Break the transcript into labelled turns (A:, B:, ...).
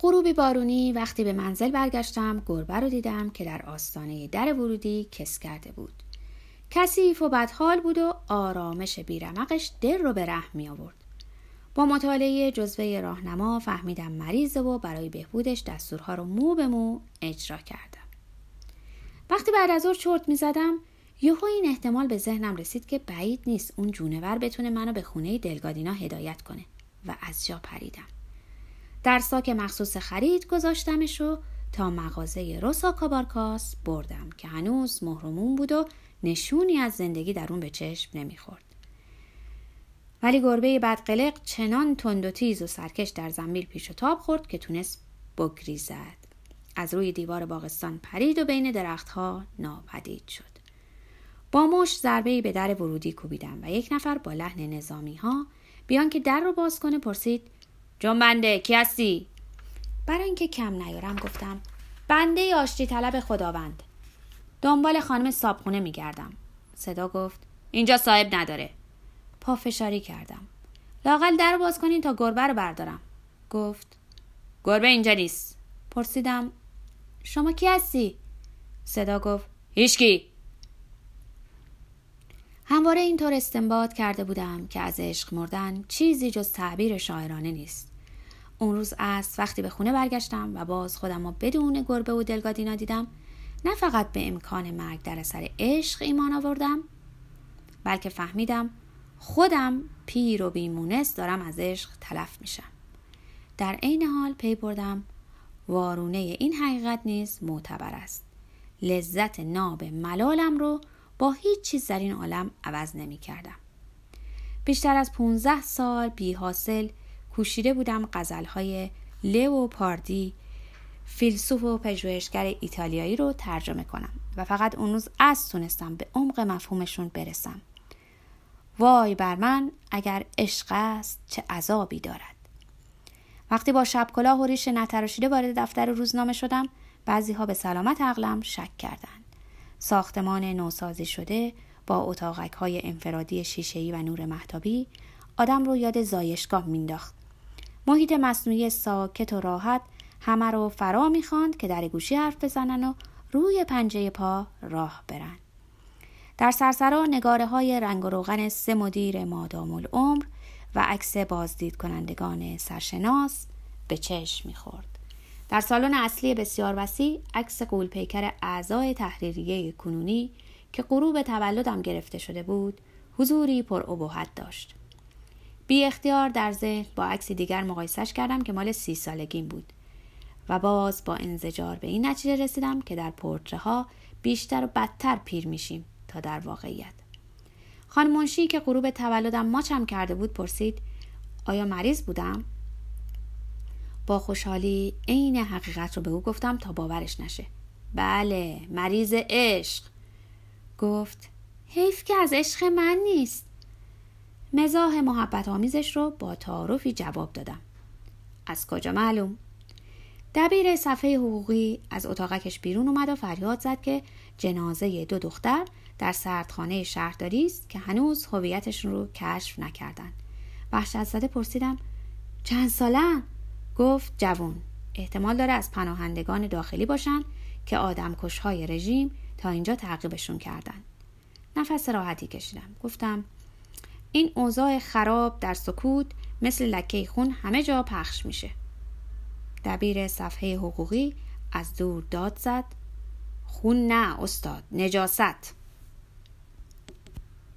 A: غروبی بارونی وقتی به منزل برگشتم گربه رو دیدم که در آستانه در ورودی کس کرده بود. کثیف و بدحال بود و آرامش بیرمقش دل رو به رحم می آورد. با مطالعه جزوه راهنما فهمیدم مریضه و برای بهبودش دستورها رو مو به مو اجرا کردم. وقتی بعد از چرت می زدم یهو این احتمال به ذهنم رسید که بعید نیست اون جونور بتونه منو به خونه دلگادینا هدایت کنه و از جا پریدم. در ساک مخصوص خرید گذاشتمش و تا مغازه روسا کابارکاس بردم که هنوز مهرمون بود و نشونی از زندگی در اون به چشم نمی‌خورد. ولی گربه بدقلق چنان تند و تیز و سرکش در زنبیل پیش و تاب خورد که تونست بگریزد. از روی دیوار باغستان پرید و بین درختها ناپدید شد. با مش ضربه به در ورودی کوبیدم و یک نفر با لحن نظامی ها بیان که در رو باز کنه پرسید جنبنده کی هستی؟ برای اینکه کم نیارم گفتم بنده آشتی طلب خداوند. دنبال خانم صابخونه میگردم. صدا گفت اینجا صاحب نداره. پافشاری کردم. لاقل در باز کنین تا گربه رو بردارم. گفت گربه اینجا نیست. پرسیدم شما کی هستی؟ صدا گفت هیچکی. همواره اینطور استنباط کرده بودم که از عشق مردن چیزی جز تعبیر شاعرانه نیست. اون روز از وقتی به خونه برگشتم و باز خودم رو بدون گربه و دلگادینا دیدم نه فقط به امکان مرگ در اثر عشق ایمان آوردم بلکه فهمیدم خودم پیر و بیمونست دارم از عشق تلف میشم. در عین حال پی بردم وارونه این حقیقت نیز معتبر است. لذت ناب ملالم رو با هیچ چیز در این عالم عوض نمی کردم. بیشتر از 15 سال بی حاصل کوشیده بودم غزلهای لو پاردی فیلسوف و پژوهشگر ایتالیایی رو ترجمه کنم و فقط اون روز از تونستم به عمق مفهومشون برسم. وای بر من اگر عشق است چه عذابی دارد. وقتی با شب کلاه و ریش نتراشیده وارد دفتر روزنامه شدم بعضی ها به سلامت عقلم شک کردند. ساختمان نوسازی شده با اتاقک های انفرادی شیشه‌ای و نور محتابی آدم رو یاد زایشگاه مینداخت. محیط مصنوعی ساکت و راحت همه رو فرا می‌خواند که در گوشی حرف بزنن و روی پنجه پا راه برن. در سرسرا نگاره های رنگ و روغن سه مدیر مادام العمر و عکس بازدید کنندگان سرشناس به چشم می‌خورد. در سالن اصلی بسیار وسیع عکس قولپیکر اعضای تحریریه کنونی که غروب تولدم گرفته شده بود حضوری پر ابهت داشت. بی اختیار در ذهن با عکسی دیگر مقایسش کردم که مال سی سالگیم بود و باز با انزجار به این نتیجه رسیدم که در پورتره ها بیشتر و بدتر پیر میشیم تا در واقعیت. خانم منشی که غروب تولدم ماچم کرده بود پرسید آیا مریض بودم؟ با خوشحالی عین حقیقت رو به او گفتم تا باورش نشه. بله مریض عشق. گفت حیف که از عشق من نیست. مزاح محبت آمیزش رو با تعارفی جواب دادم. از کجا معلوم؟ دبیر صفحه حقوقی از اتاقکش بیرون اومد و فریاد زد که جنازه دو دختر در سردخانه شهرداری است که هنوز هویتشون رو کشف نکردن. وحشت زده پرسیدم چند سالن؟ گفت جوون احتمال داره از پناهندگان داخلی باشن که آدمکشهای رژیم تا اینجا تعقیبشون کردن. نفس راحتی کشیدم. گفتم این اوضاع خراب در سکوت مثل لکه خون همه جا پخش میشه. دبیر صفحه حقوقی از دور داد زد. خون نه استاد نجاست.